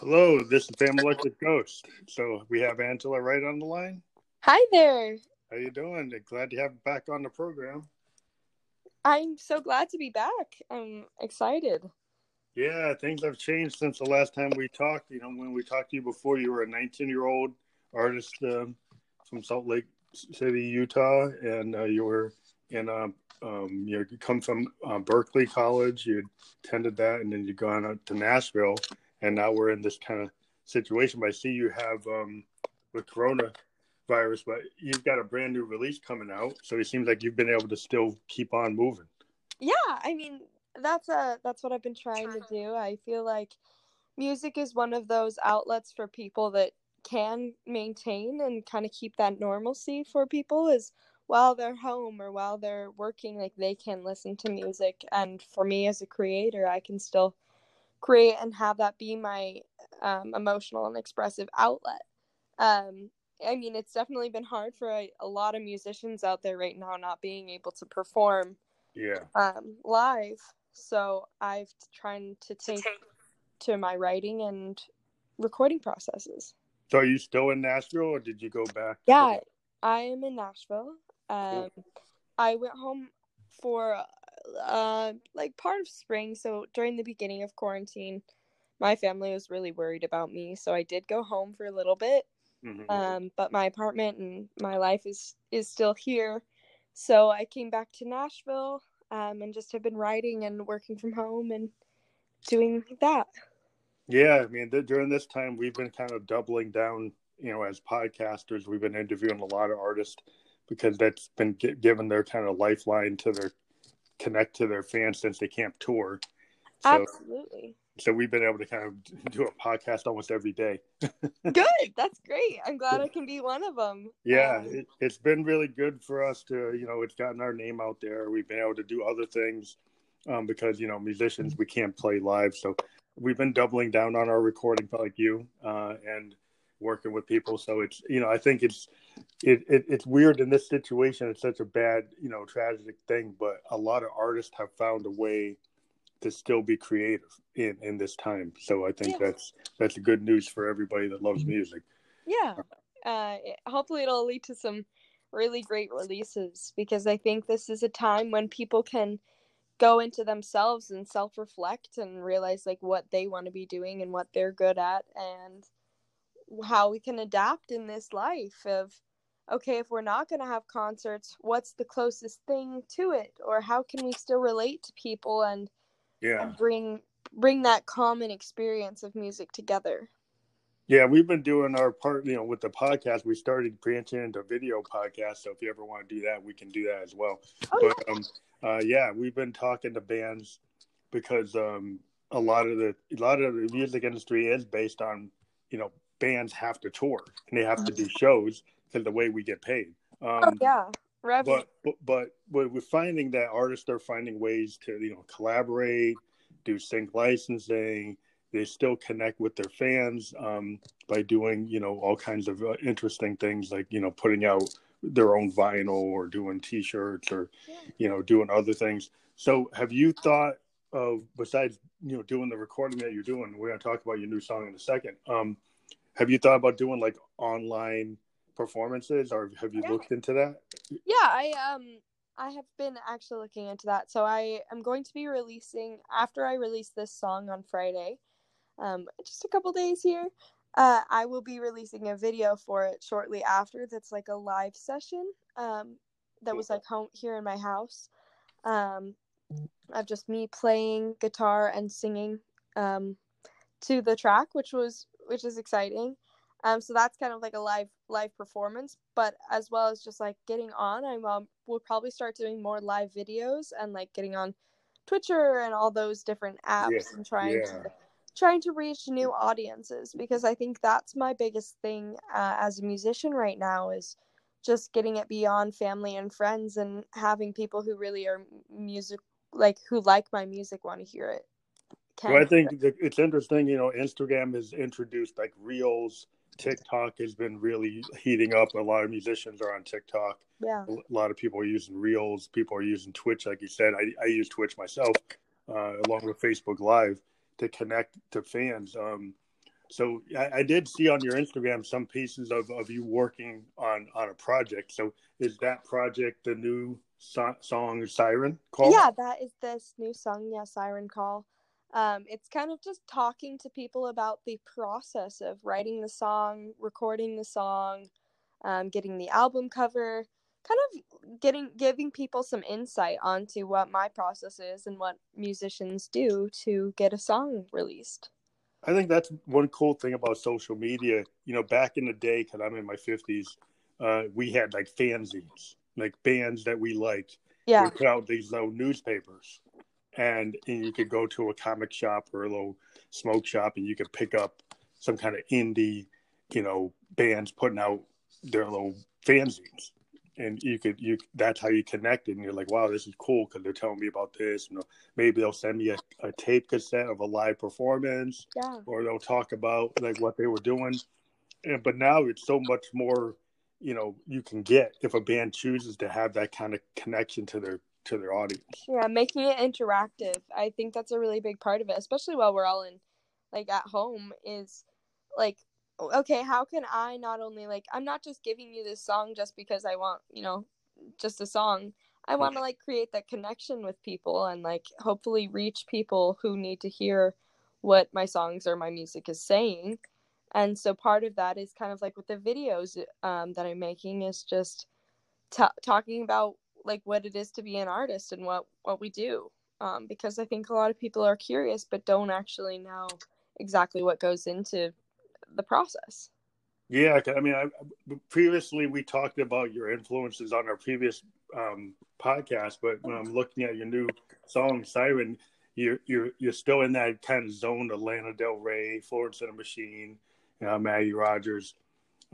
Hello, this is Family Electric Ghost. So we have Angela right on the line. Hi there. How you doing? Glad to have you back on the program. I'm so glad to be back. I'm excited. Yeah, things have changed since the last time we talked. You know, when we talked to you before, you were a 19 year old artist um, from Salt Lake City, Utah, and uh, you were in a um, you come from uh, Berklee College. You attended that, and then you gone out to Nashville, and now we're in this kind of situation. But I see you have um, with coronavirus, but you've got a brand new release coming out, so it seems like you've been able to still keep on moving. Yeah, I mean that's a that's what I've been trying to do. I feel like music is one of those outlets for people that can maintain and kind of keep that normalcy for people is while they're home or while they're working like they can listen to music and for me as a creator i can still create and have that be my um, emotional and expressive outlet. Um, i mean it's definitely been hard for a, a, lot of musicians out there right now not being able to perform yeah. um, live. So i've trying to take to my writing and recording processes. So are you still in nashville or did you go back yeah i am in nashville. Um, I went home for uh, like part of spring. So during the beginning of quarantine, my family was really worried about me. So I did go home for a little bit. Mm-hmm. Um, but my apartment and my life is is still here. So I came back to Nashville um, and just have been writing and working from home and doing that. Yeah, I mean, th- during this time, we've been kind of doubling down. You know, as podcasters, we've been interviewing a lot of artists because that's been given their kind of lifeline to their connect to their fans since they can't tour. So, Absolutely. So we've been able to kind of do a podcast almost every day. good. That's great. I'm glad I can be one of them. Yeah, um, it, has been really good for us to, you know, it's gotten our name out there. We've been able to do other things um, because, you know, musicians, we can't play live. So we've been doubling down on our recording like you uh, and working with people. So it's, you know, I think it's, it, it, it's weird in this situation. It's such a bad, you know, tragic thing, but a lot of artists have found a way to still be creative in in this time. So I think yeah. that's that's good news for everybody that loves music. Yeah, uh, hopefully it'll lead to some really great releases because I think this is a time when people can go into themselves and self reflect and realize like what they want to be doing and what they're good at and how we can adapt in this life of okay, if we're not going to have concerts, what's the closest thing to it? Or how can we still relate to people and, yeah. and bring bring that common experience of music together? Yeah, we've been doing our part, you know, with the podcast. We started branching into video podcast So if you ever want to do that, we can do that as well. Oh, but yeah. um, uh, yeah, we've been talking to bands because um, a lot of the a lot of the music industry is based on, you know, bands have to tour and they have to do shows because the way we get paid. Um, oh yeah, Revenue. But, but but we're finding that artists are finding ways to you know collaborate, do sync licensing. They still connect with their fans um, by doing you know all kinds of uh, interesting things like you know putting out their own vinyl or doing T-shirts or yeah. you know doing other things. So have you thought of besides you know doing the recording that you're doing? We're going to talk about your new song in a second. Um, have you thought about doing like online performances or have you yeah. looked into that? Yeah i um i have been actually looking into that. So i am going to be releasing after i release this song on friday um just a couple days here uh i will be releasing a video for it shortly after that's like a live session um that was like home here in my house. Um of just me playing guitar and singing um to the track which was which is exciting um, so that's kind of like a live live performance, but as well as just like getting on, I'm um, we'll probably start doing more live videos and like getting on Twitcher and all those different apps yeah. and trying yeah. to trying to reach new audiences because I think that's my biggest thing uh, as a musician right now is just getting it beyond family and friends and having people who really are music like who like my music want to hear it. Well, I think it's interesting. You know, Instagram has introduced like reels TikTok has been really heating up. A lot of musicians are on TikTok. Yeah. A lot of people are using Reels. People are using Twitch, like you said. I, I use Twitch myself, uh, along with Facebook Live, to connect to fans. Um, so I, I, did see on your Instagram some pieces of, of you working on on a project. So is that project the new so- song Siren Call? Yeah, that is this new song. Yeah, Siren Call. Um, it's kind of just talking to people about the process of writing the song, recording the song, um, getting the album cover, kind of getting giving people some insight onto what my process is and what musicians do to get a song released. I think that's one cool thing about social media. You know, back in the day, because I'm in my 50s, uh, we had like fanzines, like bands that we liked. Yeah. We put out these little newspapers, and, and you could go to a comic shop or a little smoke shop, and you could pick up some kind of indie, you know, bands putting out their little fanzines. And you could you that's how you connected and you're like wow this is cool because they're telling me about this. You know maybe they'll send me a, a tape cassette of a live performance yeah. or they'll talk about like what they were doing. And but now it's so much more you know you can get if a band chooses to have that kind of connection to their to their audience yeah making it interactive i think that's a really big part of it especially while we're all in like at home is like okay, how can I not only like I'm not just giving you this song just because I want, you know, just a song. I want to like create that connection with people and like hopefully reach people who need to hear what my songs or my music is saying. And so part of that is kind of like with the videos um, that I'm making is just t- talking about like what it is to be an artist and what what we do. Um, because I think a lot of people are curious but don't actually know exactly what goes into the process. Yeah, I mean, I, previously we talked about your influences on our previous um, podcast, but when I'm looking at your new song "Siren," you're you're you're still in that kind of zone of Lana Del Rey, Florence and the Machine, Maggie Rogers,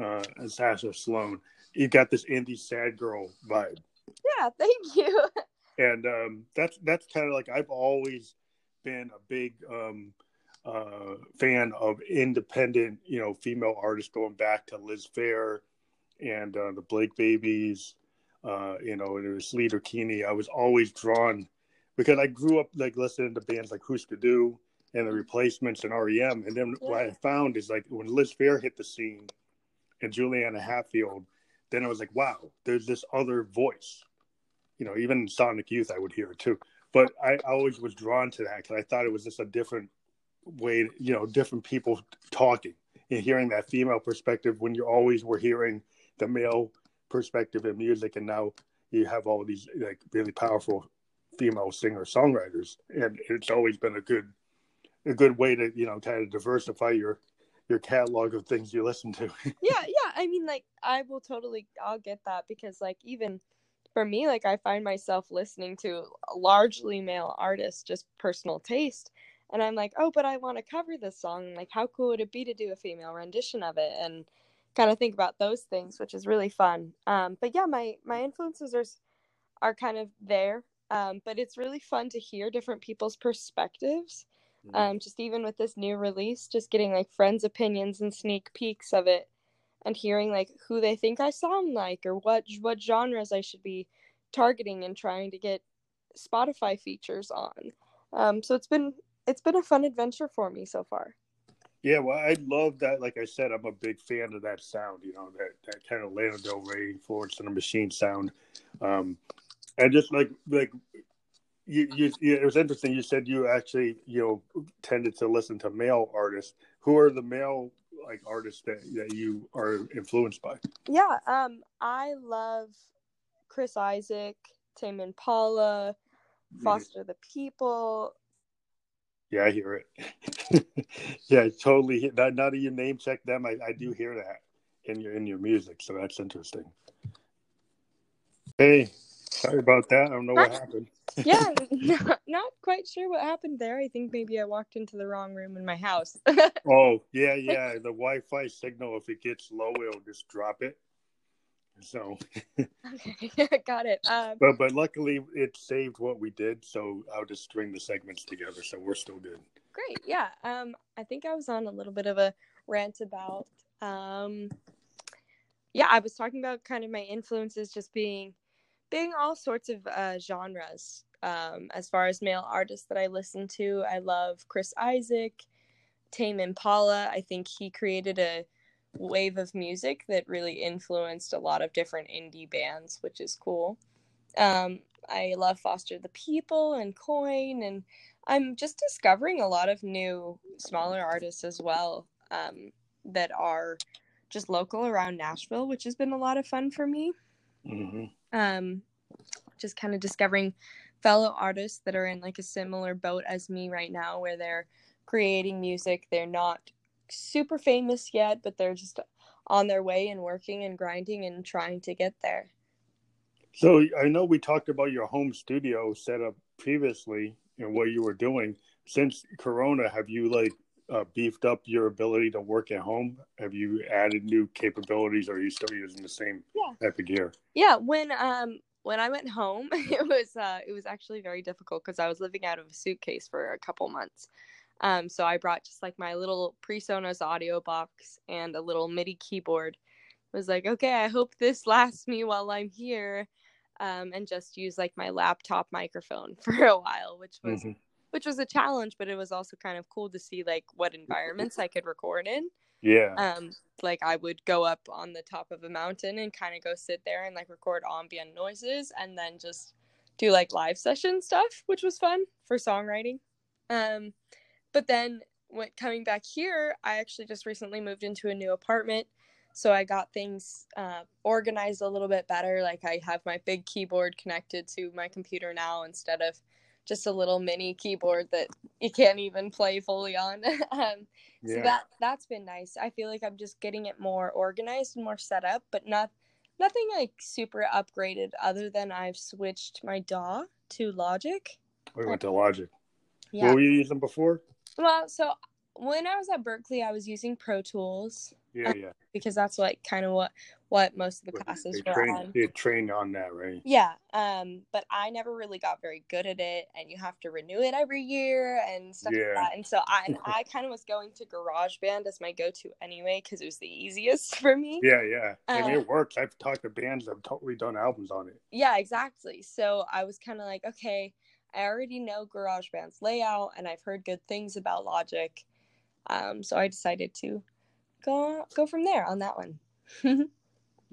uh, and Sasha Sloan. You've got this indie sad girl vibe. Yeah, thank you. and um, that's that's kind of like I've always been a big um, uh, fan of independent, you know, female artists going back to Liz Phair and uh, the Blake Babies, uh, you know, and it was Sleater-Kinney. I was always drawn because I grew up like listening to bands like Husker Du and the Replacements and REM. And then yeah. what I found is like when Liz Phair hit the scene and Juliana Hatfield, then I was like, wow, there's this other voice. You know, even Sonic Youth, I would hear it too. But I always was drawn to that because I thought it was just a different way, you know, different people talking and hearing that female perspective when you always were hearing the male perspective in music, and now you have all these like really powerful female singer songwriters, and it's always been a good a good way to you know kind of diversify your your catalog of things you listen to. yeah, yeah. I mean, like I will totally, I'll get that because like even for me, like I find myself listening to largely male artists, just personal taste, and i'm like oh but i want to cover this song. Like how cool would it be to do a female rendition of it? And kind of think about those things which is really fun. Um, but yeah my my influences are are kind of there. Um, but it's really fun to hear different people's perspectives. Mm-hmm. um, just even with this new release just getting like friends opinions and sneak peeks of it and hearing like who they think i sound like or what what genres i should be targeting and trying to get spotify features on um, so it's been it's been a fun adventure for me so far. Yeah, well, I love that. Like I said, I'm a big fan of that sound. You know, that that kind of Lana Del Rey, Florence and the Machine sound, um, and just like like you, you, it was interesting. You said you actually you know tended to listen to male artists. Who are the male like artists that that you are influenced by? Yeah, um, I love Chris Isaak, Tame Impala. Foster mm-hmm. the People, yeah, I hear it. yeah, totally. Now that you name check them, I, I do hear that in your in your music, so that's interesting. Hey, sorry about that. I don't know what happened. yeah, not, not quite sure what happened there. I think maybe I walked into the wrong room in my house. oh yeah, yeah. The Wi-Fi signal, if it gets low, it'll just drop it. So okay, got it. Um, but but luckily it saved what we did, so I'll just string the segments together, so we're still good. Great, yeah. Um, I think I was on a little bit of a rant about um, yeah, I was talking about kind of my influences just being all sorts of uh, genres. Um, as far as male artists that I listen to, I love Chris Isaak, Tame Impala. I think he created a wave of music that really influenced a lot of different indie bands, which is cool. Um, I love Foster the People and Coin, and I'm just discovering a lot of new smaller artists as well um, that are just local around Nashville, which has been a lot of fun for me. Mm-hmm. Um, just kind of discovering fellow artists that are in like a similar boat as me right now, where they're creating music. They're not super famous yet, but they're just on their way and working and grinding and trying to get there. So I know we talked about your home studio setup previously and what you were doing. Since Corona, have you like uh, beefed up your ability to work at home? Have you added new capabilities, or are you still using the same yeah. type of gear? Yeah, when um when I went home, it was uh it was actually very difficult because I was living out of a suitcase for a couple months. Um, so I brought just like my little PreSonus audio box and a little MIDI keyboard. I was like, okay, I hope this lasts me while I'm here, um, and just use like my laptop microphone for a while, which was mm-hmm. Which was a challenge, but it was also kind of cool to see like what environments I could record in. Yeah. Um, like I would go up on the top of a mountain and kind of go sit there and like record ambient noises, and then just do like live session stuff, which was fun for songwriting. Um, but then when coming back here, I actually just recently moved into a new apartment. So I got things uh, organized a little bit better. Like I have my big keyboard connected to my computer now instead of just a little mini keyboard that you can't even play fully on. um, yeah. So that that's been nice. I feel like I'm just getting it more organized and more set up, but not nothing like super upgraded. Other than I've switched my DAW to Logic. We went to Logic. Yeah. What were you using before? Well, so when I was at Berklee, I was using Pro Tools. Yeah, yeah. Because that's like kind of what what most of the classes they were trained, on. They trained on that, right? Yeah. Um, but I never really got very good at it, and you have to renew it every year and stuff yeah. like that. And so I I kind of was going to GarageBand as my go to anyway because it was the easiest for me. Yeah, yeah. I mean, it um, works. I've talked to bands that have totally done albums on it. Yeah, exactly. So I was kind of like, okay I already know GarageBand's layout and I've heard good things about Logic. Um, so I decided to go go from there on that one.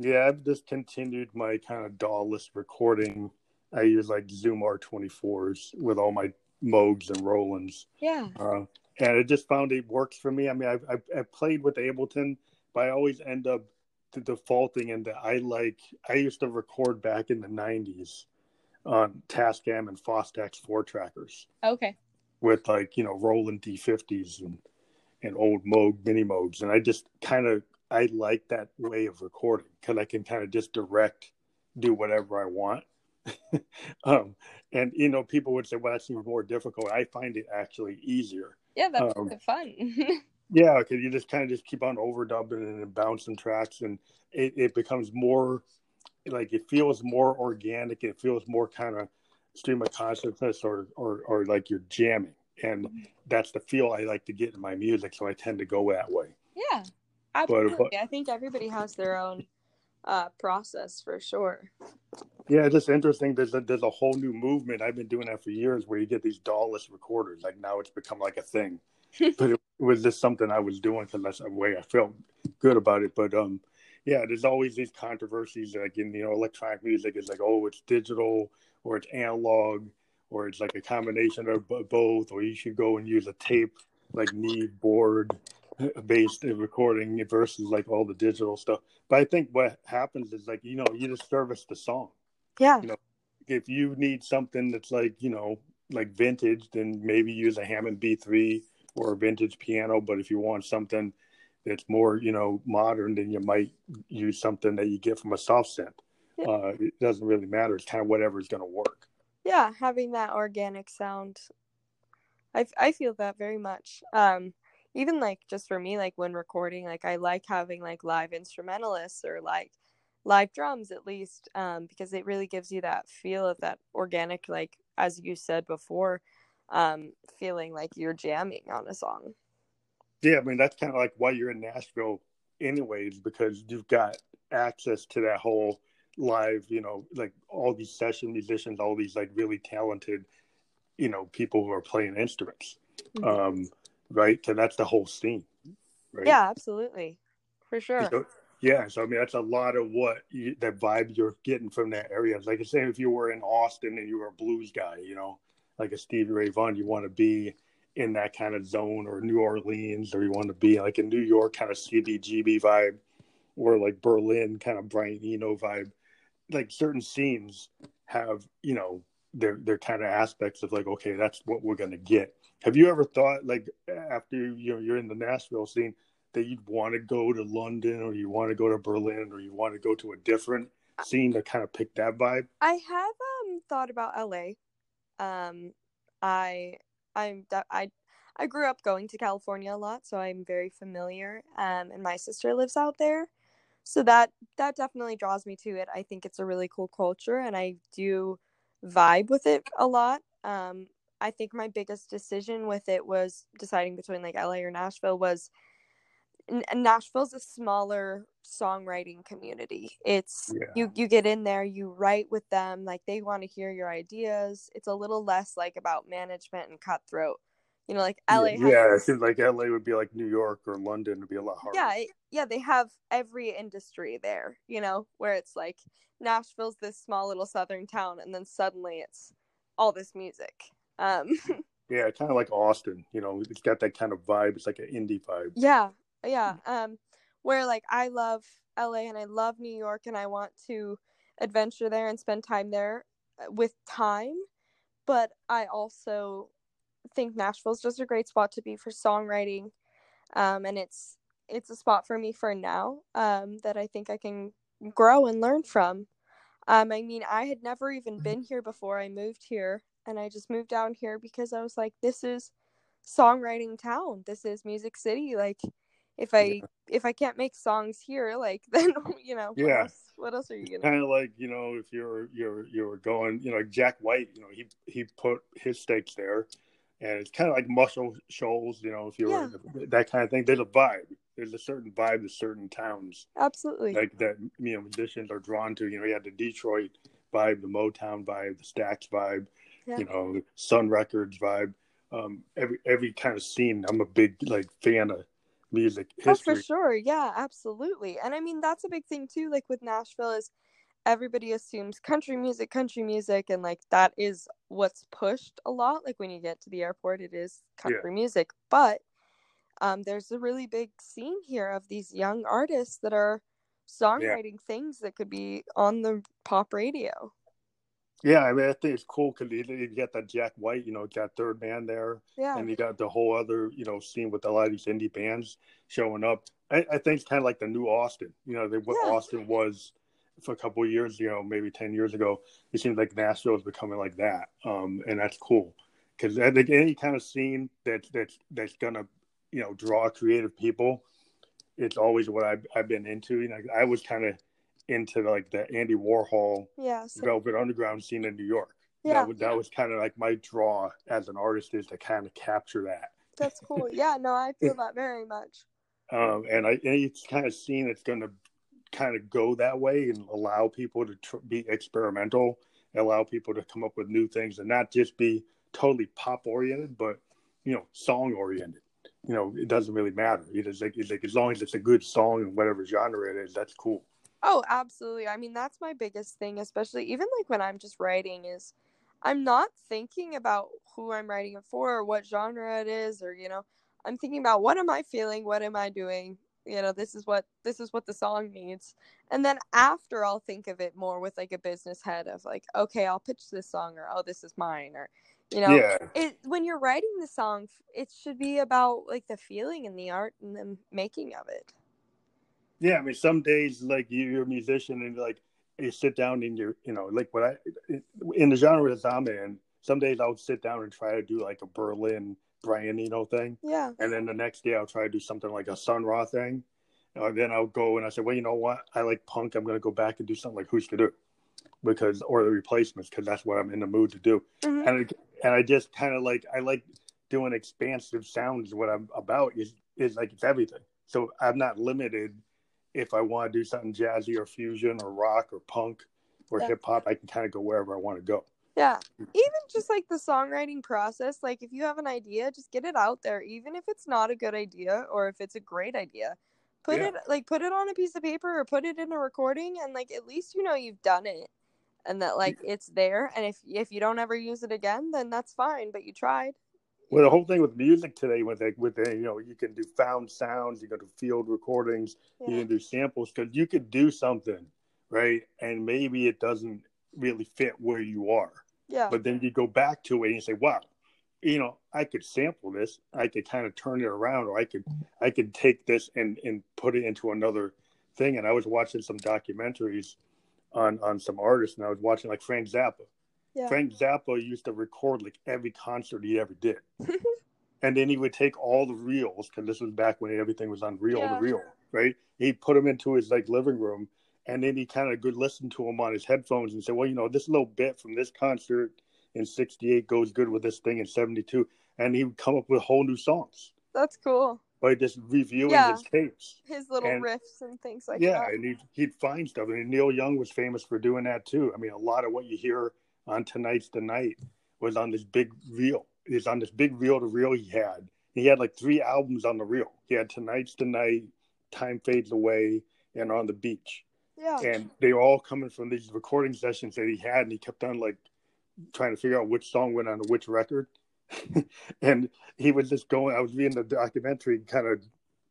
yeah, I've just continued my kind of DAW-less recording. I use like Zoom R24s with all my Moogs and Rolands. Yeah. Uh, and I just found it works for me. I mean, I've, I've, I've played with Ableton, but I always end up defaulting into I like, I used to record back in the 90s on Tascam and Fostex four trackers. Okay. With like you know Roland D50s and and old Moog mini Moogs, and I just kind of I like that way of recording because I can kind of just direct do whatever I want. um, and you know, people would say, "Well, that seems more difficult." I find it actually easier. Yeah, that's um, fun. yeah, because you just kind of just keep on overdubbing and bouncing tracks, and it, it becomes more like it feels more organic. It feels more kind of stream of consciousness or, or, or like you're jamming. And that's the feel I like to get in my music. So I tend to go that way. Yeah, absolutely. But, I think everybody has their own uh, process for sure. Yeah, it's just interesting. There's a, there's a whole new movement. I've been doing that for years where you get these DAW-less recorders. Like now it's become like a thing. but it was just something I was doing because that's the way I felt good about it. But um, yeah, there's always these controversies like in you know electronic music is like oh it's digital or it's analog or it's like a combination of both or you should go and use a tape like Neve board based recording versus like all the digital stuff. But I think what happens is like you know you just service the song. Yeah. You know, if you need something that's like you know like vintage, then maybe use a Hammond B3 or a vintage piano. But if you want something that's more you know modern then you might use something that you get from a soft synth yeah. uh, it doesn't really matter it's kind of whatever is going to work yeah having that organic sound i i feel that very much um even like just for me like when recording like i like having like live instrumentalists or like live drums at least um because it really gives you that feel of that organic like as you said before um feeling like you're jamming on a song yeah, I mean that's kind of like why you're in Nashville, anyways, because you've got access to that whole live, you know, like all these session musicians, all these like really talented, you know, people who are playing instruments. Mm-hmm. Um, right? Because that's the whole scene. Right? Yeah, absolutely, for sure. So, yeah, so I mean that's a lot of what you, that vibe you're getting from that area. It's like I say, if you were in Austin and you were a blues guy, you know, like a Stevie Ray Vaughan, you want to be in that kind of zone, or New Orleans, or you want to be like a New York kind of CBGB vibe, or like Berlin kind of Brian Eno vibe. Like certain scenes have, you know, their their kind of aspects of like, okay, that's what we're gonna get. Have you ever thought like after you know you're in the Nashville scene that you'd want to go to London or you want to go to Berlin or you want to go to a different scene to kind of pick that vibe? I have um thought about LA. Um, I I'm I I grew up going to California a lot, so I'm very familiar. Um, and my sister lives out there, so that that definitely draws me to it. I think it's a really cool culture, and I do vibe with it a lot. Um, I think my biggest decision with it was deciding between like LA or Nashville was Nashville's a smaller songwriting community. It's yeah. you you get in there, you write with them, like they want to hear your ideas. It's a little less like about management and cutthroat. You know, like LA. Yeah, yeah I think like LA would be like New York or London would be a lot harder. Yeah, yeah, they have every industry there. You know, where it's like Nashville's this small little southern town, and then suddenly it's all this music. Um, yeah, kind of like Austin. You know, it's got that kind of vibe. It's like an indie vibe. Yeah, yeah. Um, where like I love LA and I love New York, and I want to adventure there and spend time there uh, with time. But I also think Nashville's just a great spot to be for songwriting, um, and it's it's a spot for me for now um, that I think I can grow and learn from. Um, I mean, I had never even mm-hmm. been here before I moved here, and I just moved down here because I was like, this is songwriting town. This is Music City. Like, if I yeah. if I can't make songs here, like then you know, yeah. What else, what else are you gonna? Kind of like you know, if you're you're you're going, you know, Jack White, you know, he he put his stakes there, and it's kind of like Muscle Shoals, you know, if you're yeah. that kind of thing. There's a vibe. There's a certain vibe to certain towns. Absolutely. Like that, you know, musicians are drawn to. You know, you have the Detroit vibe, the Motown vibe, the Stax vibe, yeah. you know, Sun Records vibe. Um, every every kind of scene, I'm a big like fan of music history. Oh, for sure. Yeah, absolutely. And I mean, that's a big thing too. Like with Nashville, is everybody assumes country music, country music, and like that is what's pushed a lot. Like when you get to the airport, it is country yeah. music. But um, there's a really big scene here of these young artists that are songwriting yeah. things that could be on the pop radio. Yeah, I mean, I think it's cool because you, got that Jack White, you know, got Third Man there, yeah, and you got the whole other, you know, scene with a lot of these indie bands showing up. I, I think it's kind of like the new Austin, you know, what yeah. Austin was for a couple of years, you know, maybe ten years ago. It seems like Nashville is becoming like that, um, and that's cool because I think any kind of scene that that's that's gonna, you know, draw creative people, it's always what I've I've been into. You know, I was kind of into like the Andy Warhol yeah, so, Velvet Underground scene in New York. Yeah, that, that was kind of like my draw as an artist is to kind of capture that. That's cool. yeah, no, I feel that very much. Um, and I and it's kind of seen it's going to kind of go that way and allow people to tr- be experimental, allow people to come up with new things, and not just be totally pop oriented, but you know, song oriented. You know, it doesn't really matter. It's like, it's like as long as it's a good song and whatever genre it is, that's cool. Oh, absolutely. I mean, that's my biggest thing, especially even like when I'm just writing is I'm not thinking about who I'm writing it for or what genre it is or you know, I'm thinking about what am I feeling, what am I doing? You know, this is what this is what the song needs. And then after I'll think of it more with like a business head of like, okay, I'll pitch this song or oh, this is mine or you know, yeah. it when you're writing the song, it should be about like the feeling and the art and the making of it. Yeah, I mean, some days like you're a musician and like you sit down and you're, you know, like what I in the genre that I'm in. Some days I'll sit down and try to do like a Berlin Brian Eno thing. Yeah. And then the next day I'll try to do something like a Sun Ra thing. And then I'll go and I say, well, you know what? I like punk. I'm going to go back and do something like Husker Du because, or the replacements, because that's what I'm in the mood to do. Mm-hmm. And, I, and I just kind of like, I like doing expansive sounds. What I'm about is, is like, it's everything. So I'm not limited if I want to do something jazzy or fusion or rock or punk or yeah. hip hop, I can kind of go wherever I want to go. Yeah. Even just like the songwriting process, like if you have an idea, just get it out there, even if it's not a good idea or if it's a great idea. Put Yeah. it like put it on a piece of paper or put it in a recording and like at least you know you've done it and that like it's there and if if you don't ever use it again, then that's fine, but you tried. Well, the whole thing with music today, with like with the, you know, you can do found sounds, you can do field recordings, you can do samples, because you could do something, right? And maybe it doesn't really fit where you are, Yeah. but then you go back to it and you say, "Wow, you know, I could sample this. I could kind of turn it around, or I could, I could take this and and put it into another thing." And I was watching some documentaries on on some artists, and I was watching like Frank Zappa. Yeah. Frank Zappa used to record like every concert he ever did. and then he would take all the reels because this was back when everything was on reel Yeah. to reel, right? He'd put them into his like living room, and then he kind of could listen to them on his headphones and say, "Well, you know, this little bit from this concert in '68 goes good with this thing in '72," and he would come up with whole new songs That's cool. by just reviewing Yeah. his tapes. His little And- riffs and things like yeah, that. Yeah, and he'd, he'd find stuff. And Neil Young was famous for doing that too. I mean, a lot of what you hear on Tonight's the Night was on this big reel. It's on this big reel to reel he had. He had like three albums on the reel. He had Tonight's the Night, Time Fades Away, and On the Beach. Yeah. And they were all coming from these recording sessions that he had. And he kept on like trying to figure out which song went on which record. and he was just going, I was reading the documentary kind of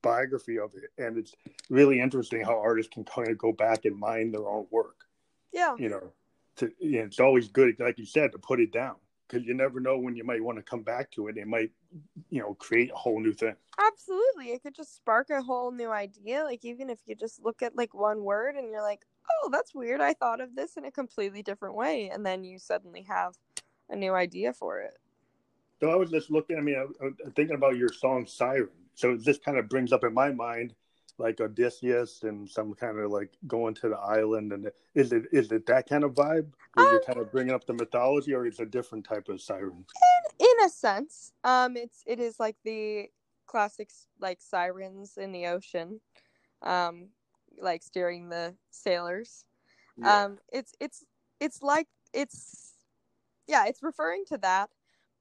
biography of it. And it's really interesting how artists can kind of go back and mine their own work. Yeah. You know, to you know, it's always good, like you said, to put it down because you never know when you might want to come back to it. It might, you know, create a whole new thing. Absolutely. It could just spark a whole new idea. Like even if you just look at like one word and you're like, "Oh, that's weird. I thought of this in a completely different way." And then you suddenly have a new idea for it. So I was just looking. I mean, I, thinking about your song "Siren." So this kind of brings up in my mind like Odysseus and some kind of like going to the island. And is it is it that kind of vibe where you're Um, kind of bringing up the mythology, or is it a different type of siren? In a sense, um it's it is like the classics like sirens in the ocean. Um like steering the sailors. Um it's it's it's like it's yeah, it's referring to that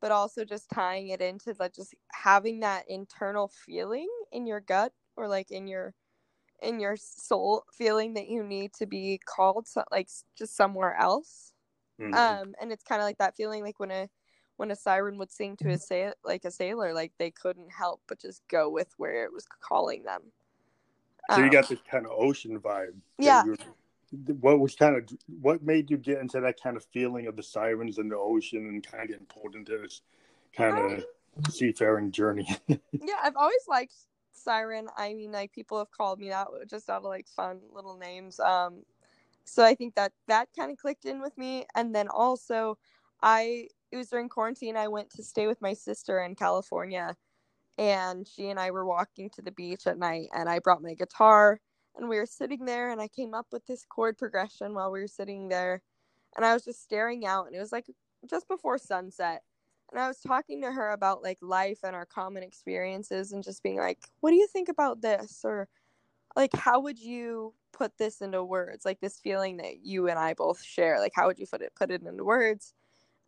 but also just tying it into like just having that internal feeling in your gut or like in your in your soul feeling that you need to be called so, like just somewhere else Mhm. um and it's kind of like that feeling like when a when a siren would sing to a sail like a sailor like they couldn't help but just go with where it was calling them so you Um, got this kind of ocean vibe. Yeah. What was kind of what made you get into that kind of feeling of the sirens and the ocean and kind of getting pulled into this kind of seafaring journey? yeah i've always liked siren. I mean like people have called me that just out of like fun little names um so i think that that kind of clicked in with me and then also i it was during quarantine i went to stay with my sister in california and she and i were walking to the beach at night and i brought my guitar and we were sitting there and i came up with this chord progression while we were sitting there and i was just staring out and it was like just before sunset and I was talking to her about like life and our common experiences and just being like, what do you think about this? Or like, how would you put this into words? Like this feeling that you and I both share, like, how would you put it, put it into words?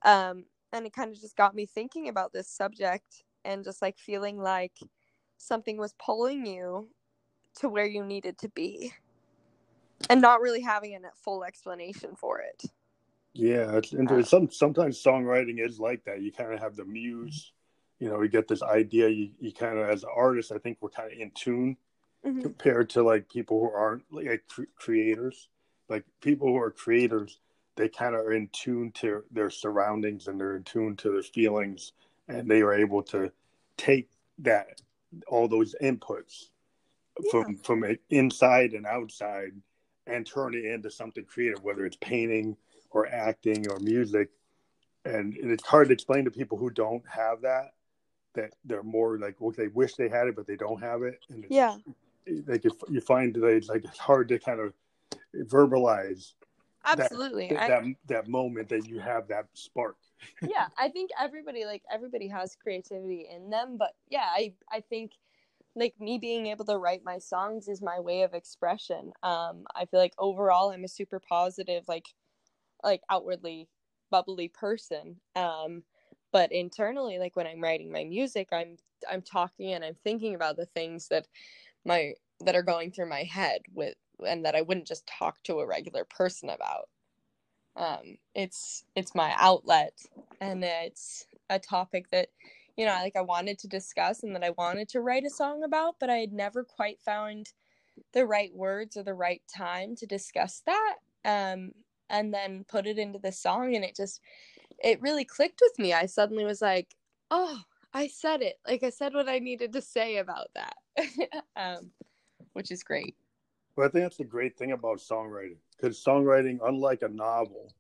Um, and it kind of just got me thinking about this subject and just like feeling like something was pulling you to where you needed to be and not really having a full explanation for it. Yeah, it's interesting. Some sometimes songwriting is like that. You kind of have the muse, you know, you get this idea. You, you kind of, as an artist, I think we're kind of in tune Mhm. compared to like people who aren't like cre- creators. Like people who are creators, they kind of are in tune to their surroundings and they're in tune to their feelings, and they are able to take that all those inputs from from inside and outside and turn it into something creative, whether it's painting or acting or music. And, and it's hard to explain to people who don't have that that they're more like well they wish they had it but they don't have it and it's, Yeah. like if you find that it's like it's hard to kind of verbalize Absolutely. that I- that, that moment that you have that spark yeah i think everybody like everybody has creativity in them but yeah i i think like me being able to write my songs is my way of expression um i feel like overall i'm a super positive like like outwardly bubbly person. Um, but internally, like when I'm writing my music, I'm I'm talking and I'm thinking about the things that my that are going through my head with and that I wouldn't just talk to a regular person about. Um, it's it's my outlet and it's a topic that you know like I wanted to discuss and that I wanted to write a song about, but I had never quite found the right words or the right time to discuss that. Um, and then put it into the song and it just it really clicked with me. I suddenly was like, "Oh, I said it. Like I said what I needed to say about that." um, which is great. Well, I think that's the great thing about songwriting because songwriting, unlike a novel,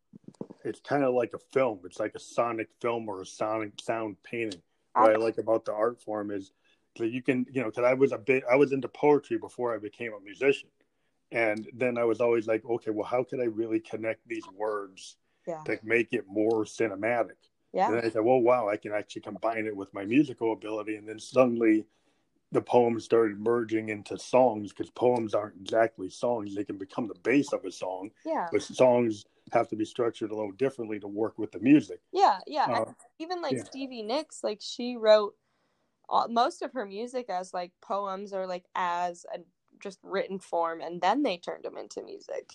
it's kind of like a film. It's like a sonic film or a sonic sound painting. What I like about the art form is that you can, you know, because I was a bit, I was into poetry before I became a musician, and then I was always like, okay, well, how could I really connect these words yeah. to make it more cinematic? Yeah. And then I said, well, wow, I can actually combine it with my musical ability, and then suddenly the poems started merging into songs because poems aren't exactly songs. They can become the base of a song. Yeah. But songs have to be structured a little differently to work with the music. Yeah, yeah. Uh, Even like yeah. Stevie Nicks, like she wrote all, most of her music as like poems or like as a just written form, and then they turned them into music.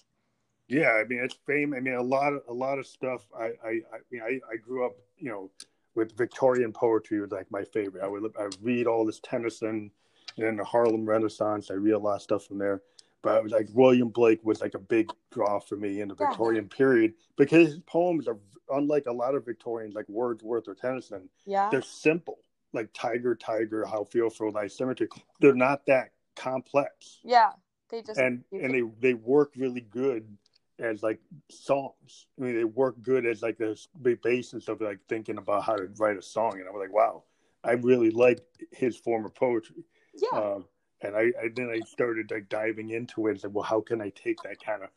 Yeah, I mean it's fame. I mean a lot of a lot of stuff. I I I, mean, I, I grew up, you know, with Victorian poetry was like my favorite. I would I read all this Tennyson, and then the Harlem Renaissance. I read a lot of stuff from there. But I was like William Blake was like a big draw for me in the Yeah. Victorian period because his poems are unlike a lot of Victorians like Wordsworth or Tennyson. Yeah. They're simple, like Tiger, Tiger, How Feel for Thy Cemetery. They're not that complex, yeah. They just and and they they work really good as like songs. I mean, they work good as like the big basis of like thinking about how to write a song. And I was like, wow, I really like his form of poetry. yeah. Um, and I, I then I started like diving into it and said, well, how can I take that kind of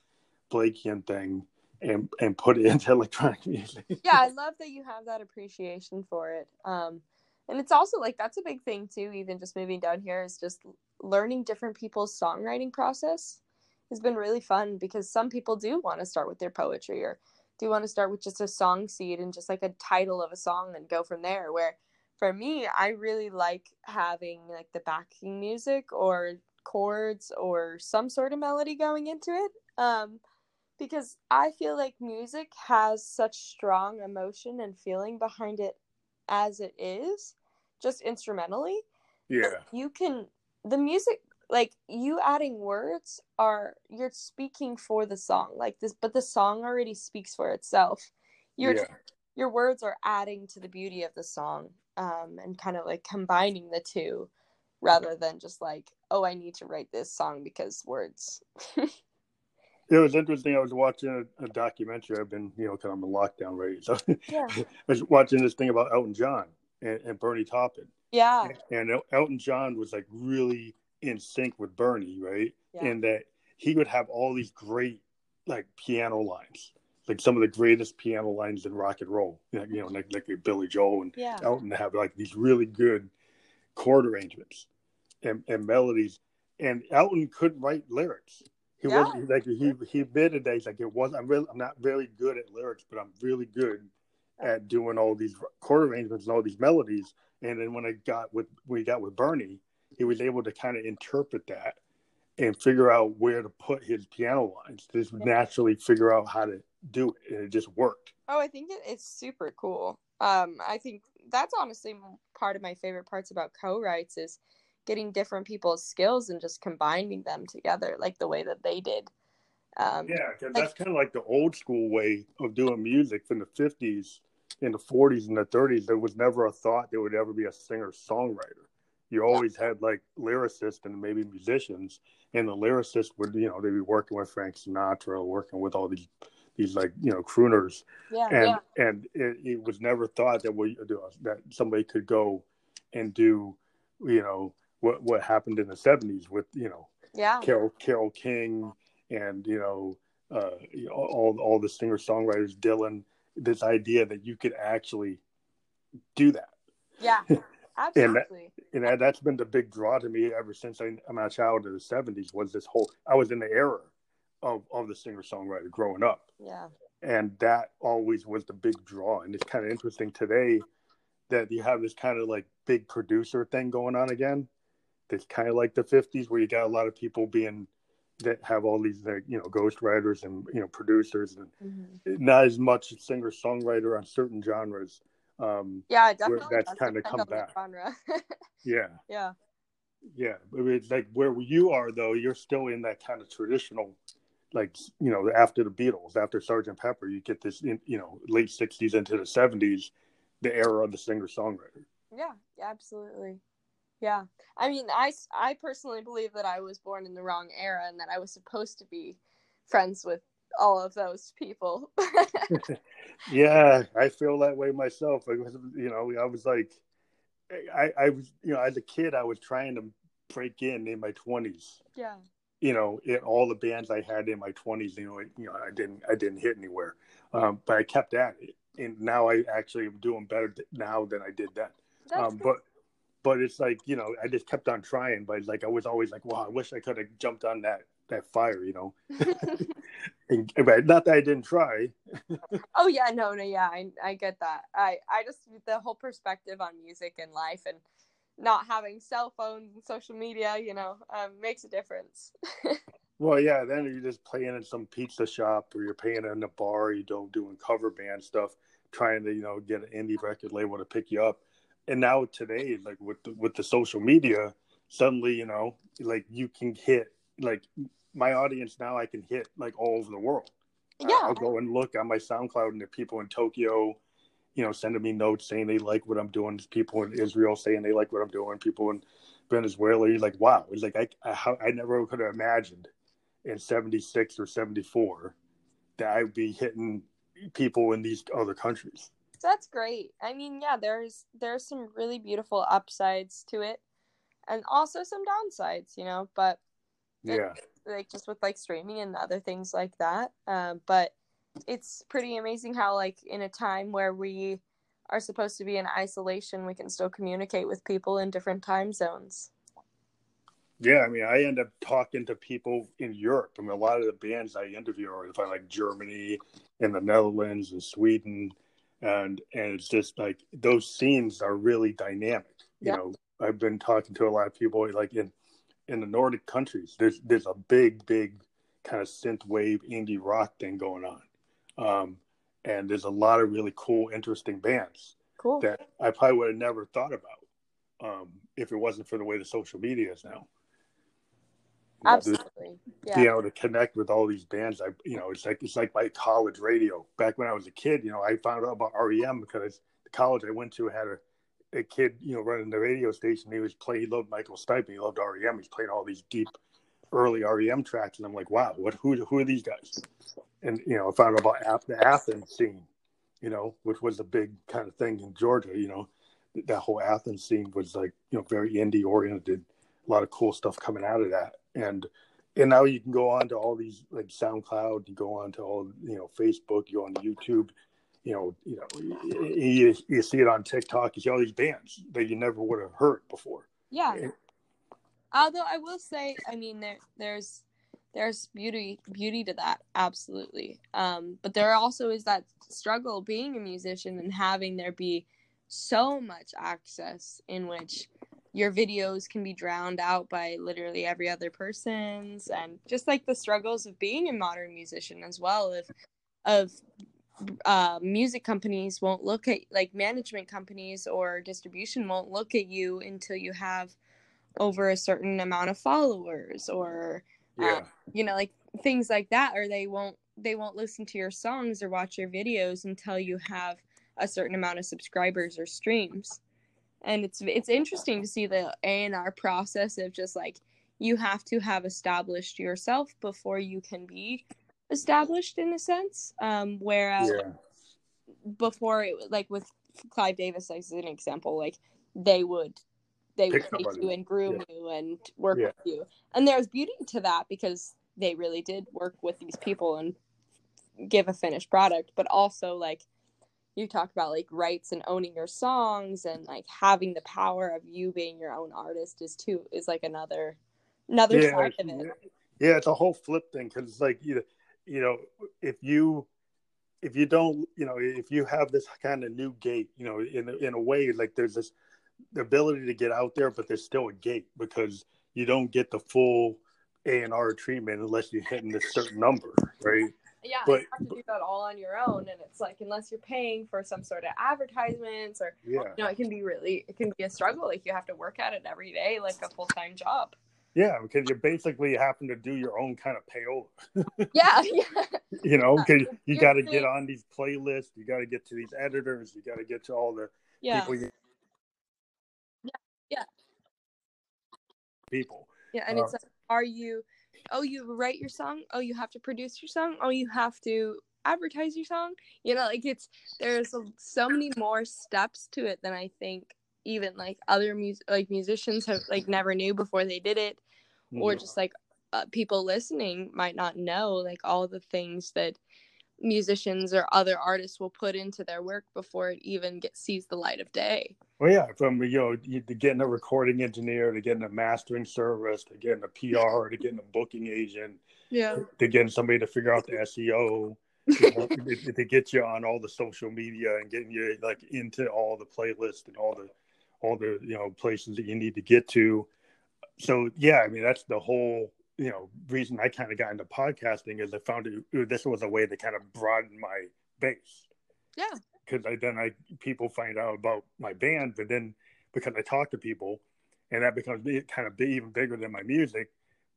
Blakean thing and and put it into electronic music? yeah i love that you have that appreciation for it um and it's also like that's a big thing too even just moving down here is just learning different people's songwriting process has been really fun because some people do want to start with their poetry or do want to start with just a song seed and just like a title of a song and go from there where for me i really like having like the backing music or chords or some sort of melody going into it um because I feel like music has such strong emotion and feeling behind it as it is, just instrumentally. yeah, You can, the music, like you adding words are, you're speaking for the song, like this, but the song already speaks for itself. Your, yeah, your words are adding to the beauty of the song um, and kind of like combining the two rather than just like, oh, I need to write this song because words. it was interesting. I was watching a, a documentary. I've been, you know, kind of in lockdown, right? So Yeah. I was watching this thing about Elton John and, and Bernie Taupin. Yeah. and Elton John was like really in sync with Bernie, right? Yeah. And that he would have all these great like piano lines, like some of the greatest piano lines in rock and roll. You know, like like Billy Joel and Yeah. Elton have like these really good chord arrangements and, and melodies. And Elton couldn't write lyrics. He Yeah. wasn't like he he admitted that he's like it was I'm really I'm not very good at lyrics, but I'm really good at doing all these chord arrangements and all these melodies. And then when I got with we got with Bernie, he was able to kind of interpret that and figure out where to put his piano lines. Just naturally figure out how to do it, and it just worked. Oh, I think it, it's super cool. Um, I think that's honestly part of my favorite parts about co-writes is getting different people's skills and just combining them together, like the way that they did. Um, Yeah, 'cause that's kind of like the old school way of doing music from the fifties, in the forties, and the thirties. There was never a thought there would ever be a singer songwriter. You always had like lyricists and maybe musicians, and the lyricists would, you know, they'd be working with Frank Sinatra, working with all these, these like you know crooners, yeah, and yeah, and it, it was never thought that we that somebody could go and do, you know, what what happened in the seventies with you know yeah, Carole Carole King and you know uh, all all the singer songwriters Dylan this idea that you could actually do that yeah, absolutely. and that, that's been the big draw to me ever since I, I'm a child of the 70s was this whole I was in the era of of the singer songwriter growing up Yeah, and that always was the big draw. And it's kind of interesting today that you have this kind of like big producer thing going on again. That's kind of like the '50s, where you got a lot of people being that have all these like, you know ghostwriters and you know producers and mm-hmm. not as much singer songwriter on certain genres um yeah definitely that's kind of come back. genre. yeah. Yeah. Yeah it's like where you are though you're still in that kind of traditional like you know after the beatles after sergeant pepper you get this in, you know late 60s into the 70s the era of the singer songwriter yeah absolutely yeah. I mean, I, I personally believe that I was born in the wrong era and that I was supposed to be friends with all of those people. yeah, I feel that way myself. I was, you know, I was like, I, I was, you know, as a kid, I was trying to break in in my 20s. Yeah. You know, in all the bands I had in my 20s, you know, you know, I didn't, I didn't hit anywhere, um, but I kept at it, and now I actually am doing better now than I did then. Um, but but it's like you know i just kept on trying but like i was always like wow i wish i could have jumped on that that fire you know? And, but not that i didn't try. Oh yeah no no yeah I, I get that. I i just the whole perspective on music and life and not having cell phones and social media you know um, makes a difference. Well yeah then you're just playing in some pizza shop or you're playing in a bar you don't doing cover band stuff trying to you know get an indie record label to pick you up and now today like with the, with the social media suddenly you know like you can hit like my audience now i can hit like all over the world. Yeah. I'll go and look on my soundcloud and the people in tokyo you know sending me notes saying they like what i'm doing. There's people in israel saying they like what i'm doing. People in venezuela you're like wow. It's like i i, I never could have imagined in 76 or 74 that i'd be hitting people in these other countries that's great. I mean, yeah, there's there's some really beautiful upsides to it, and also some downsides, you know. But yeah, like just with like streaming and other things like that. Um, but it's pretty amazing how like in a time where we are supposed to be in isolation, we can still communicate with people in different time zones. Yeah, I mean, I end up talking to people in Europe. I mean, a lot of the bands I interview are from like Germany and the Netherlands and Sweden and and it's just like those scenes are really dynamic. You know, I've been talking to a lot of people like in in the Nordic countries. There's there's a big big kind of synth wave indie rock thing going on, um, and there's a lot of really cool, interesting bands cool. that I probably would have never thought about um, if it wasn't for the way the social media is now. Absolutely. Yeah. Being able to connect with all these bands, I you know, it's like it's like my college radio. Back when I was a kid, you know, I found out about REM because the college I went to had a, a kid, you know, running the radio station. He was playing. He loved Michael Stipe. He loved REM. He's playing all these deep, early REM tracks, and I'm like, wow, what? Who? Who are these guys? And you know, I found out about the Athens scene, you know, which was a big kind of thing in Georgia. You know, that whole Athens scene was like, you know, very indie oriented. A lot of cool stuff coming out of that and and now you can go on to all these like SoundCloud, you go on to all you know Facebook, you go on to YouTube, you know, you know, you, you see it on TikTok. You see all these bands that you never would have heard before. Yeah. Although I will say, I mean, there there's there's beauty beauty to that, absolutely. Um, but there also is that struggle being a musician and having there be so much access in which your videos can be drowned out by literally every other person's and just like the struggles of being a modern musician as well of of uh, music companies won't look at like management companies or distribution won't look at you until you have over a certain amount of followers or uh, yeah. uh, you know like things like that or they won't they won't listen to your songs or watch your videos until you have a certain amount of subscribers or streams and it's it's interesting to see the A and R process of just like you have to have established yourself before you can be established in a sense. Um, whereas yeah. before it like with Clive Davis as an example, like they would they Pick would take you and groom yeah. you and work yeah. with you, and there's beauty to that because they really did work with these people and give a finished product, but also like you talk about like rights and owning your songs and like having the power of you being your own artist is too is like another another yeah, side of it. Yeah, it's a whole flip thing because it's like you you know, if you if you don't, you know, if you have this kind of new gate, you know, in in a way, like there's this ability to get out there, but there's still a gate because you don't get the full A and R treatment unless you're hitting a certain number, right? Yeah, but, you have to do that all on your own, and it's like unless you're paying for some sort of advertisements or yeah. you know, it can be really it can be a struggle. Like you have to work at it every day, like a full time job. Yeah, because you basically happen to do your own kind of payola. yeah, yeah. You know, because you got to get on these playlists, you got to get to these editors, you got to get to all the yeah. people. You... Yeah, yeah. People. Yeah, and uh, it's like, are you? Oh, you write your song. Oh, you have to produce your song. Oh, you have to advertise your song. You know, like it's there's so many more steps to it than I think even like other music like musicians have like never knew before they did it or just like uh, people listening might not know like all the things that musicians or other artists will put into their work before it even get sees the light of day. Well, yeah, from you know to getting a recording engineer to getting a mastering service to getting a PR to getting a booking agent, yeah, to getting somebody to figure out the SEO. You know, to, to get you on all the social media and getting you like into all the playlists and all the all the you know places that you need to get to. So yeah, I mean that's the whole you know reason I kind of got into podcasting is I found it, this was a way to kind of broaden my base. Yeah. Because I then I people find out about my band, but then because I talk to people, and that becomes kind of big, even bigger than my music.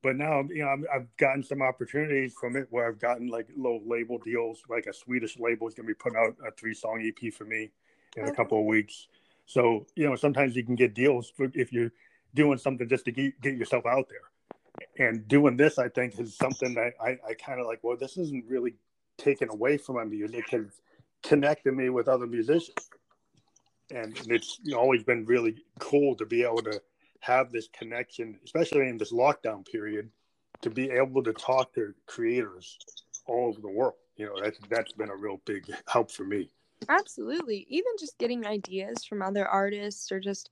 But now, you know, i have gotten some opportunities from it where I've gotten like little label deals, like a Swedish label is going to be putting out a three song EP for me in a oh. couple of weeks. So, you know, sometimes you can get deals for, if you're doing something just to get, get yourself out there. And doing this, I think, is something that I, I kind of like, well, this isn't really taken away from my music because connected me with other musicians. And it's always been really cool to be able to have this connection, especially in this lockdown period, to be able to talk to creators all over the world. You know, that's that's been a real big help for me. Absolutely. Even just getting ideas from other artists or just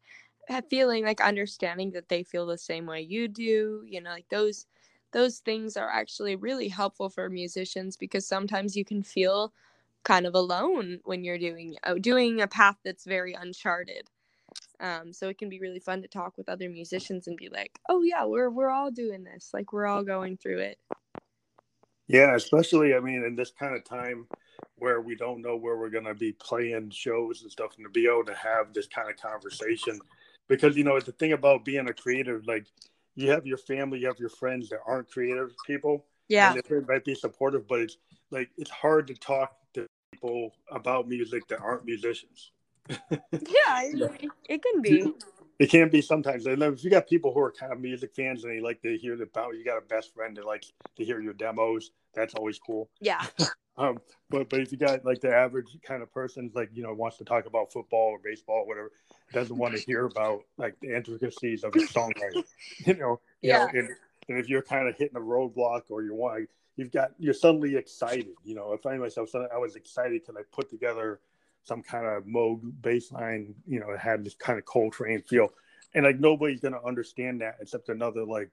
feeling like understanding that they feel the same way you do, you know, like those those things are actually really helpful for musicians because sometimes you can feel kind of alone when you're doing uh, doing a path that's very uncharted. Um, so it can be really fun to talk with other musicians and be like, "Oh yeah, we're we're all doing this. Like we're all going through it." Yeah, especially I mean in this kind of time where we don't know where we're going to be playing shows and stuff and to be able to have this kind of conversation because you know the thing about being a creative like you have your family you have your friends that aren't creative people yeah. and they might be supportive but it's like it's hard to talk to people about music that aren't musicians. Yeah it can be it can be sometimes. If you got people who are kind of music fans and they like to hear about, you got a best friend that likes to hear your demos. That's always cool. Yeah. Um, but but if you got like the average kind of person, like you know, wants to talk about football or baseball or whatever, doesn't want to hear about like the intricacies of your songwriting, you know, yeah. Know, and, and if you're kind of hitting a roadblock or you want, you've got you're suddenly excited. You know, I find myself suddenly I was excited because I put together some kind of Moog bass line. You know, it had this kind of Coltrane feel, and like nobody's gonna understand that except another like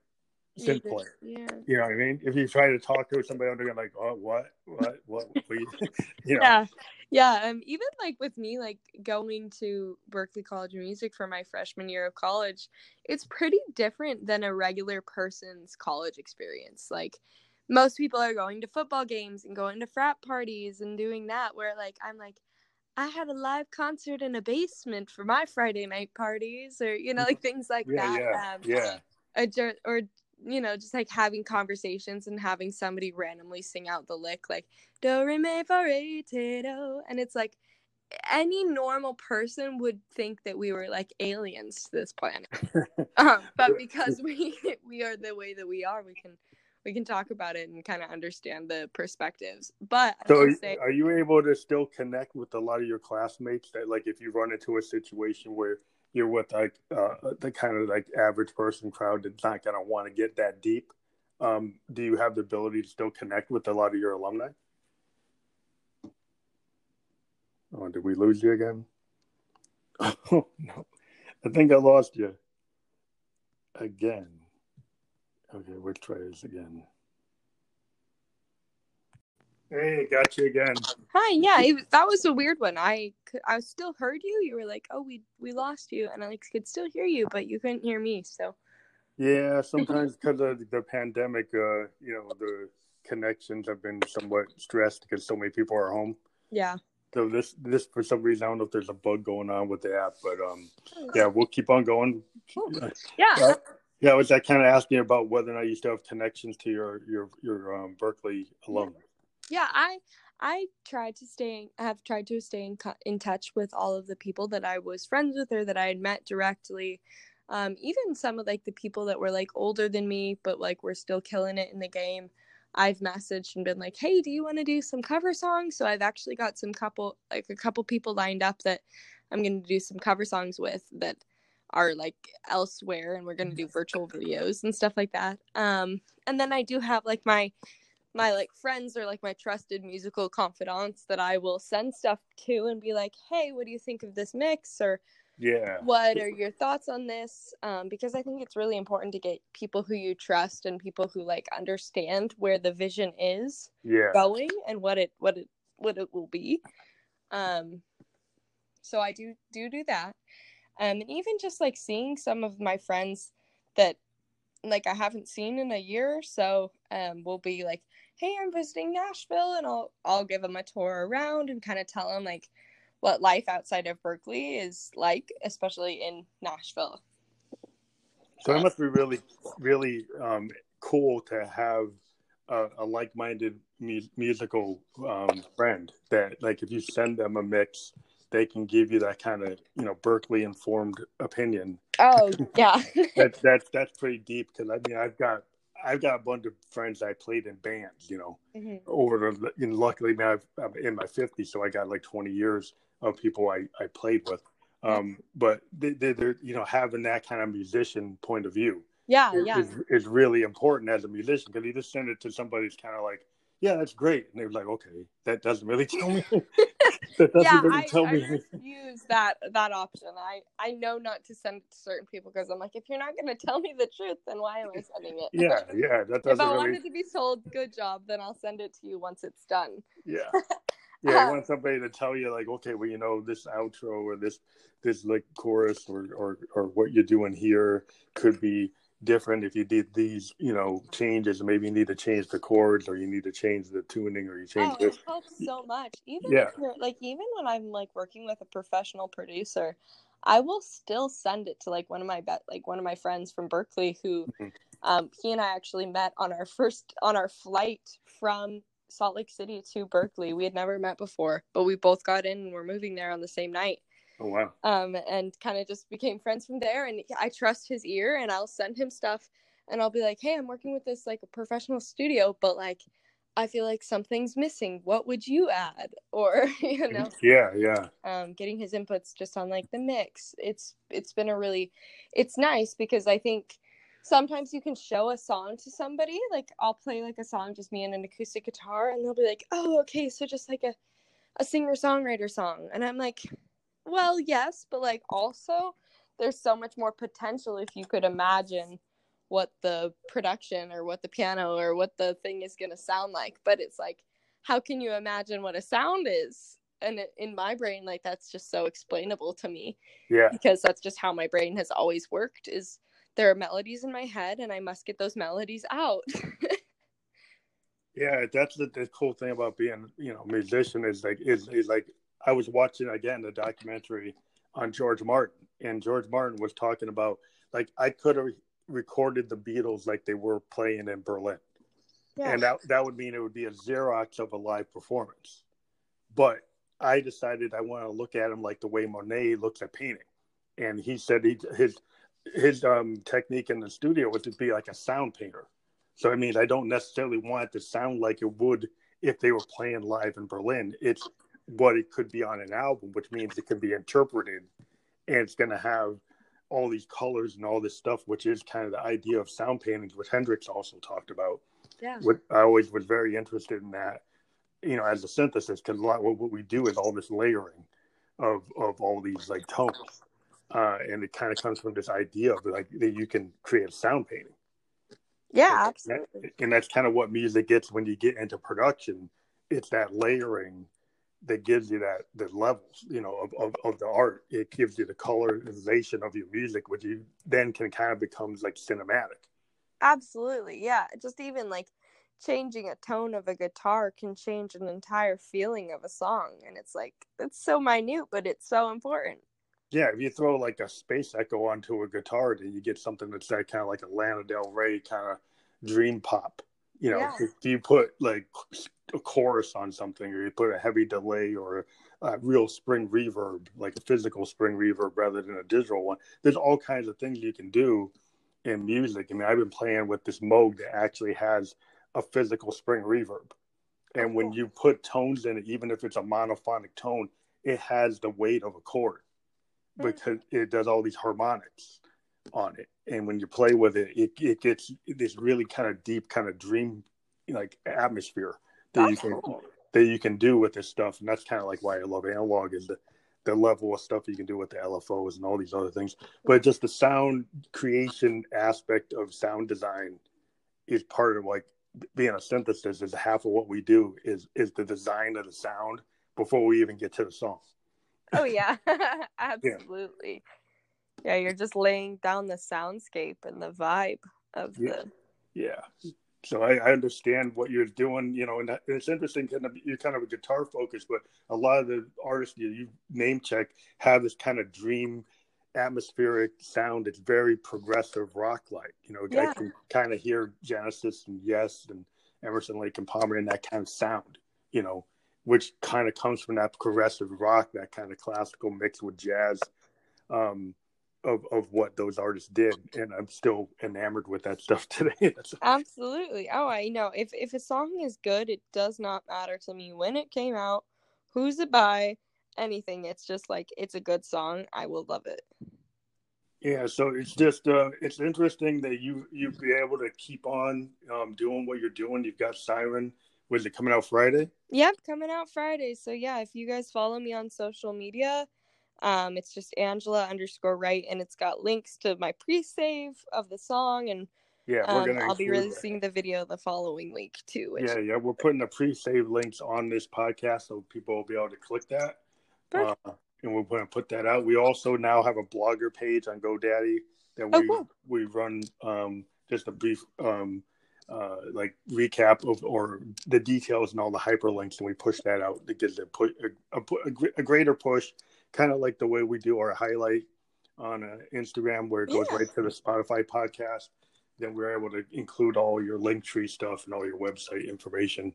synth player. Yeah. You know what I mean? If you try to talk to somebody, they're like, "Oh, what, what, what?" Please, you know. Yeah, yeah. Um, even like with me, like going to Berklee College of Music for my freshman year of college, it's pretty different than a regular person's college experience. Like most people are going to football games and going to frat parties and doing that. Where like I'm like. I had a live concert in a basement for my Friday night parties, or you know, like things like yeah, that. Yeah, um, yeah. A, or you know, just like having conversations and having somebody randomly sing out the lick like do re mi fa re te do, and it's like any normal person would think that we were like aliens to this planet, um, but because we we are the way that we are, we can we can talk about it and kind of understand the perspectives. But so, say, are you able to still connect with a lot of your classmates that, like, if you run into a situation where you're with like uh, the kind of like average person crowd that's not going to want to get that deep. Um, do you have the ability to still connect with a lot of your alumni? Oh, did we lose you again? Oh no, I think I lost you again. Okay, we'll try this again. Hey, got you again. Hi. Yeah, it, that was a weird one. I I still heard you. You were like, "Oh, we we lost you," and I like could still hear you, but you couldn't hear me. So. Yeah, sometimes because of the pandemic, uh, you know, the connections have been somewhat stressed because so many people are home. Yeah. So this this for some reason I don't know if there's a bug going on with the app, but um, yeah, we'll keep on going. Cool. Yeah. Yeah, I was that kind of asking about whether or not you still have connections to your your your um, Berklee alum. Yeah, I I tried to stay. Have tried to stay in in touch with all of the people that I was friends with or that I had met directly. Um, even some of like the people that were like older than me, but like we're still killing it in the game. I've messaged and been like, "Hey, do you want to do some cover songs?" So I've actually got some couple like a couple people lined up that I'm going to do some cover songs with that are like elsewhere and we're going to do virtual videos and stuff like that. Um and then i do have like my my like friends or like my trusted musical confidants that i will send stuff to and be like hey what do you think of this mix? or yeah. What are your thoughts on this? Um because i think it's really important to get people who you trust and people who like understand where the vision is yeah. going and what it what it what it will be. Um so i do do do that um, and even just like seeing some of my friends that like I haven't seen in a year or so um, will be like, hey, I'm visiting Nashville, and I'll I'll give them a tour around and kind of tell them like what life outside of Berklee is like, especially in Nashville. So it must be really, really um, cool to have a, a like-minded mu- musical um, friend that, like, if you send them a mix they can give you that kind of you know Berklee informed opinion. Oh yeah, that's that's that's pretty deep because I mean I've got I've got a bunch of friends I played in bands, you know, mm-hmm. over the and luckily now i am in my 50s, so I got like 20 years of people I I played with. Um, but they, they're you know having that kind of musician point of view. Yeah, is, yeah, is, is really important as a musician because you just send it to somebody who's kind of like yeah, that's great. And they were like, okay, that doesn't really tell me. that doesn't yeah, really I, tell I me. refuse that that option. I I know not to send it to certain people because I'm like, if you're not going to tell me the truth, then why am I sending it? yeah, yeah, that doesn't. if I really... wanted to be sold, good job, then I'll send it to you once it's done. Yeah. Yeah, you uh, want somebody to tell you like, okay, well, you know, this outro or this this like chorus or or or what you're doing here could be different if you did these, you know, changes. Maybe you need to change the chords, or you need to change the tuning, or you change oh, this. It helps so much. Even yeah. like even when I'm like working with a professional producer, I will still send it to like one of my bet like one of my friends from Berklee who, mm-hmm. um, he and I actually met on our first on our flight from Salt Lake City to Berklee. We had never met before, but we both got in and we're moving there on the same night. Oh wow. Um, and kind of just became friends from there. And I trust his ear, and I'll send him stuff, and I'll be like, "Hey, I'm working with this like a professional studio, but like, I feel like something's missing. What would you add?" Or you know. Yeah, yeah. Um, getting his inputs just on like the mix. It's it's been a really, it's nice because I think sometimes you can show a song to somebody like i'll play like a song just me and an acoustic guitar and they'll be like oh okay so just like a a singer songwriter song and i'm like well, yes, but like also there's so much more potential if you could imagine what the production or what the piano or what the thing is going to sound like. But it's like, how can you imagine what a sound is? And in my brain, like that's just so explainable to me. Yeah. Because that's just how my brain has always worked. Is there are melodies in my head, and I must get those melodies out. yeah, that's the, the cool thing about being, you know, musician is like is is like I was watching again the documentary on George Martin, and George Martin was talking about like I could have recorded the Beatles like they were playing in Berlin, yeah. and that that would mean it would be a xerox of a live performance. But I decided I want to look at him like the way Monet looks at painting, and he said he his his um, technique in the studio was to be like a sound painter. So I mean, I don't necessarily want it to sound like it would if they were playing live in Berlin. It's what it could be on an album, which means it can be interpreted and it's going to have all these colors and all this stuff, which is kind of the idea of sound paintings, which Hendrix also talked about. Yeah. What I always was very interested in that, you know, as a synthesist, because a lot what, what we do is all this layering of of all these like tones, uh, and it kind of comes from this idea of like that you can create a sound painting. Yeah, and absolutely. That, and that's kind of what music gets when you get into production it's that layering that gives you that the levels, you know, of, of, of the art. It gives you the colorization of your music, which you then can kind of becomes like cinematic. Absolutely. Yeah. Just even like changing a tone of a guitar can change an entire feeling of a song. And it's like, it's so minute, but it's so important. Yeah. If you throw like a space echo onto a guitar, then you get something that's that kind of like a Lana Del Rey kind of dream pop. You know, yeah. if you put like a chorus on something or you put a heavy delay or a real spring reverb, like a physical spring reverb rather than a digital one, there's all kinds of things you can do in music. I mean, I've been playing with this Moog that actually has a physical spring reverb. And when you put tones in it, even if it's a monophonic tone, it has the weight of a chord hmm. because it does all these harmonics on it. And when you play with it, it, it gets this really kind of deep, kind of dream like atmosphere that that's you can cool. that you can do with this stuff. And that's kind of like why I love analog is the the level of stuff you can do with the LFOs and all these other things. But just the sound creation aspect of sound design is part of like being a synthesist is half of what we do is is the design of the sound before we even get to the song. Oh yeah, absolutely. Yeah. you're just laying down the soundscape and the vibe of yeah. the. Yeah, so I, I, understand what you're doing, you know, and it's interesting. Kind of, you're kind of a guitar focused, but a lot of the artists you, you name check have this kind of dream atmospheric sound. It's very progressive rock like. You know, yeah. I can kind of hear Genesis and Yes and Emerson Lake and Palmer in that kind of sound. You know, which kind of comes from that progressive rock, that kind of classical mix with jazz. Um, of of what those artists did and i'm still enamored with that stuff today. Absolutely. Oh i know. If if a song is good it does not matter to me when it came out who's it by anything. It's just like it's a good song. I will love it. Yeah so it's just uh it's interesting that you you be able to keep on um doing what you're doing. You've got siren. Was it coming out friday? Yep coming out friday. So yeah if you guys follow me on social media um, it's just Angela underscore Wright, and it's got links to my pre-save of the song, and yeah, um, I'll be releasing that. the video the following week too. Which... Yeah, yeah, we're putting the pre-save links on this podcast, so people will be able to click that, uh, and we're going to put that out. We also now have a blogger page on GoDaddy that oh, we oh, cool. we run um, just a brief um, uh, like recap of or the details and all the hyperlinks, and we push that out to get a, a, a, a greater push kind of like the way we do our highlight on uh, Instagram, where it goes yeah. right to the Spotify podcast. Then we're able to include all your link tree stuff and all your website information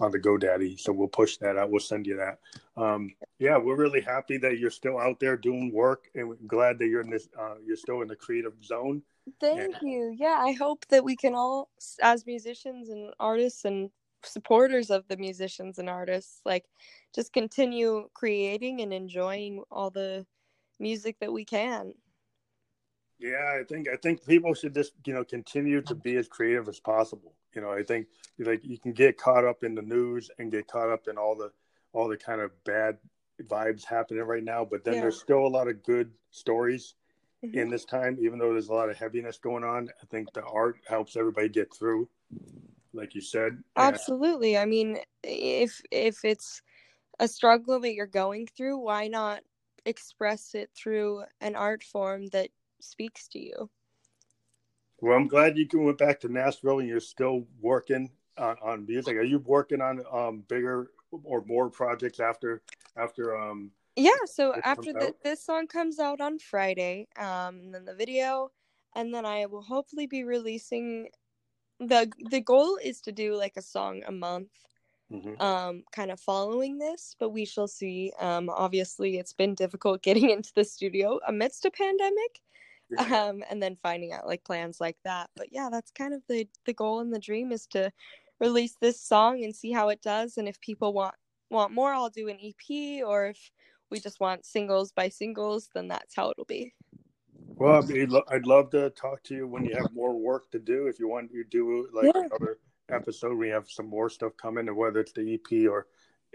on the GoDaddy. So we'll push that out. We'll send you that. Um, yeah, we're really happy that you're still out there doing work, and we're glad that you're in this. Uh, you're still in the creative zone. Thank and- you. Yeah, I hope that we can all, as musicians and artists and supporters of the musicians and artists like just continue creating and enjoying all the music that we can yeah i think i think people should just you know continue to be as creative as possible you know i think like you can get caught up in the news and get caught up in all the all the kind of bad vibes happening right now but then yeah. there's still a lot of good stories mm-hmm. in this time even though there's a lot of heaviness going on i think the art helps everybody get through like you said. Absolutely. I mean, if if it's a struggle that you're going through, why not express it through an art form that speaks to you? Well, I'm glad you went back to Nashville and you're still working on, on music. Are you working on um, bigger or more projects after after um yeah so after the, this song comes out on friday um and then the video and then i will hopefully be releasing the the goal is to do like a song a month mm-hmm. um kind of following this but we shall see um obviously it's been difficult getting into the studio amidst a pandemic yeah. um and then finding out like plans like that but yeah that's kind of the the goal and the dream is to release this song and see how it does and if people want want more i'll do an ep or if we just want singles by singles then that's how it'll be well, I'd love to talk to you when you have more work to do. If you want to do like yeah. another episode, we have some more stuff coming, and whether it's the EP or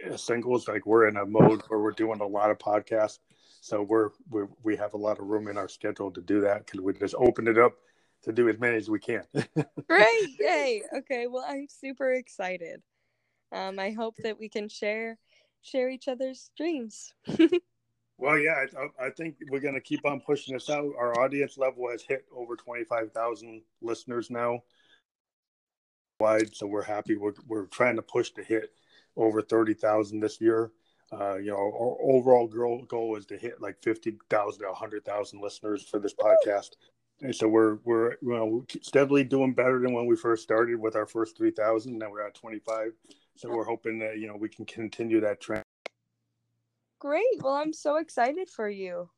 uh, singles, like we're in a mode where we're doing a lot of podcasts, so we're, we're we have a lot of room in our schedule to do that because we just open it up to do as many as we can. Great! Yay! Okay, well, I'm super excited. Um, I hope that we can share share each other's dreams. well, yeah, I, I think we're going to keep on pushing this out. Our audience level has hit over twenty five thousand listeners now wide, so we're happy. We're we're trying to push to hit over thirty thousand this year. Uh, you know, our overall goal goal is to hit like fifty thousand to hundred thousand listeners for this podcast. And so we're we're you know steadily doing better than when we first started with our first three thousand. Now we're at twenty five. So we're hoping that you know we can continue that trend. Great. Well, I'm so excited for you.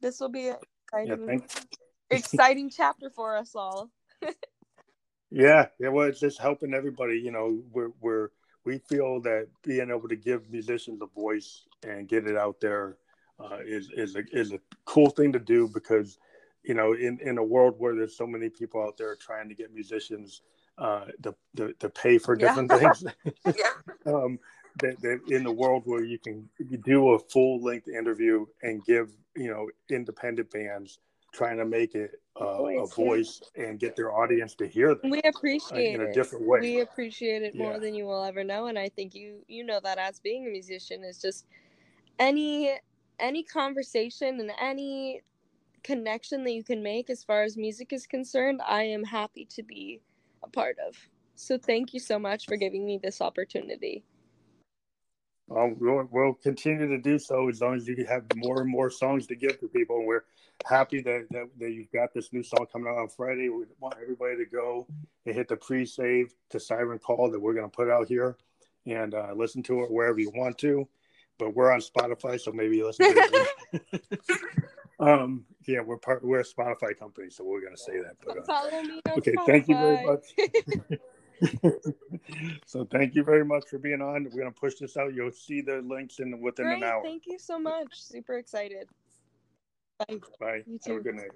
This will be an exciting, yeah, exciting chapter for us all. yeah, yeah. Well, it's just helping everybody. You know, we're we're we feel that being able to give musicians a voice and get it out there uh, is is a is a cool thing to do because you know in in a world where there's so many people out there trying to get musicians uh, to, to, to pay for different yeah. things. yeah. um, that, that in the world where you can do a full length interview and give you know independent bands trying to make it uh, voice, a voice yeah. and get their audience to hear them. We appreciate uh, in a different way. We appreciate it more yeah. than you will ever know, and I think you you know that as being a musician is just any any conversation and any connection that you can make as far as music is concerned. I am happy to be a part of. So thank you so much for giving me this opportunity. Um, we'll, we'll, continue to do so as long as you have more and more songs to give to people. And we're happy that, that, that you've got this new song coming out on Friday. We want everybody to go and hit the pre-save to Siren Call that we're going to put out here and uh, listen to it wherever you want to. But we're on Spotify, so maybe listen to it. um, yeah, we're part. We're a Spotify company, so we're going to say that. But, uh, Follow me okay, Spotify. thank you very much. so thank you very much for being on. We're gonna push this out. You'll see the links in within Great, an hour. Thank you so much. Super excited. Bye. Bye. You too. Have a good night.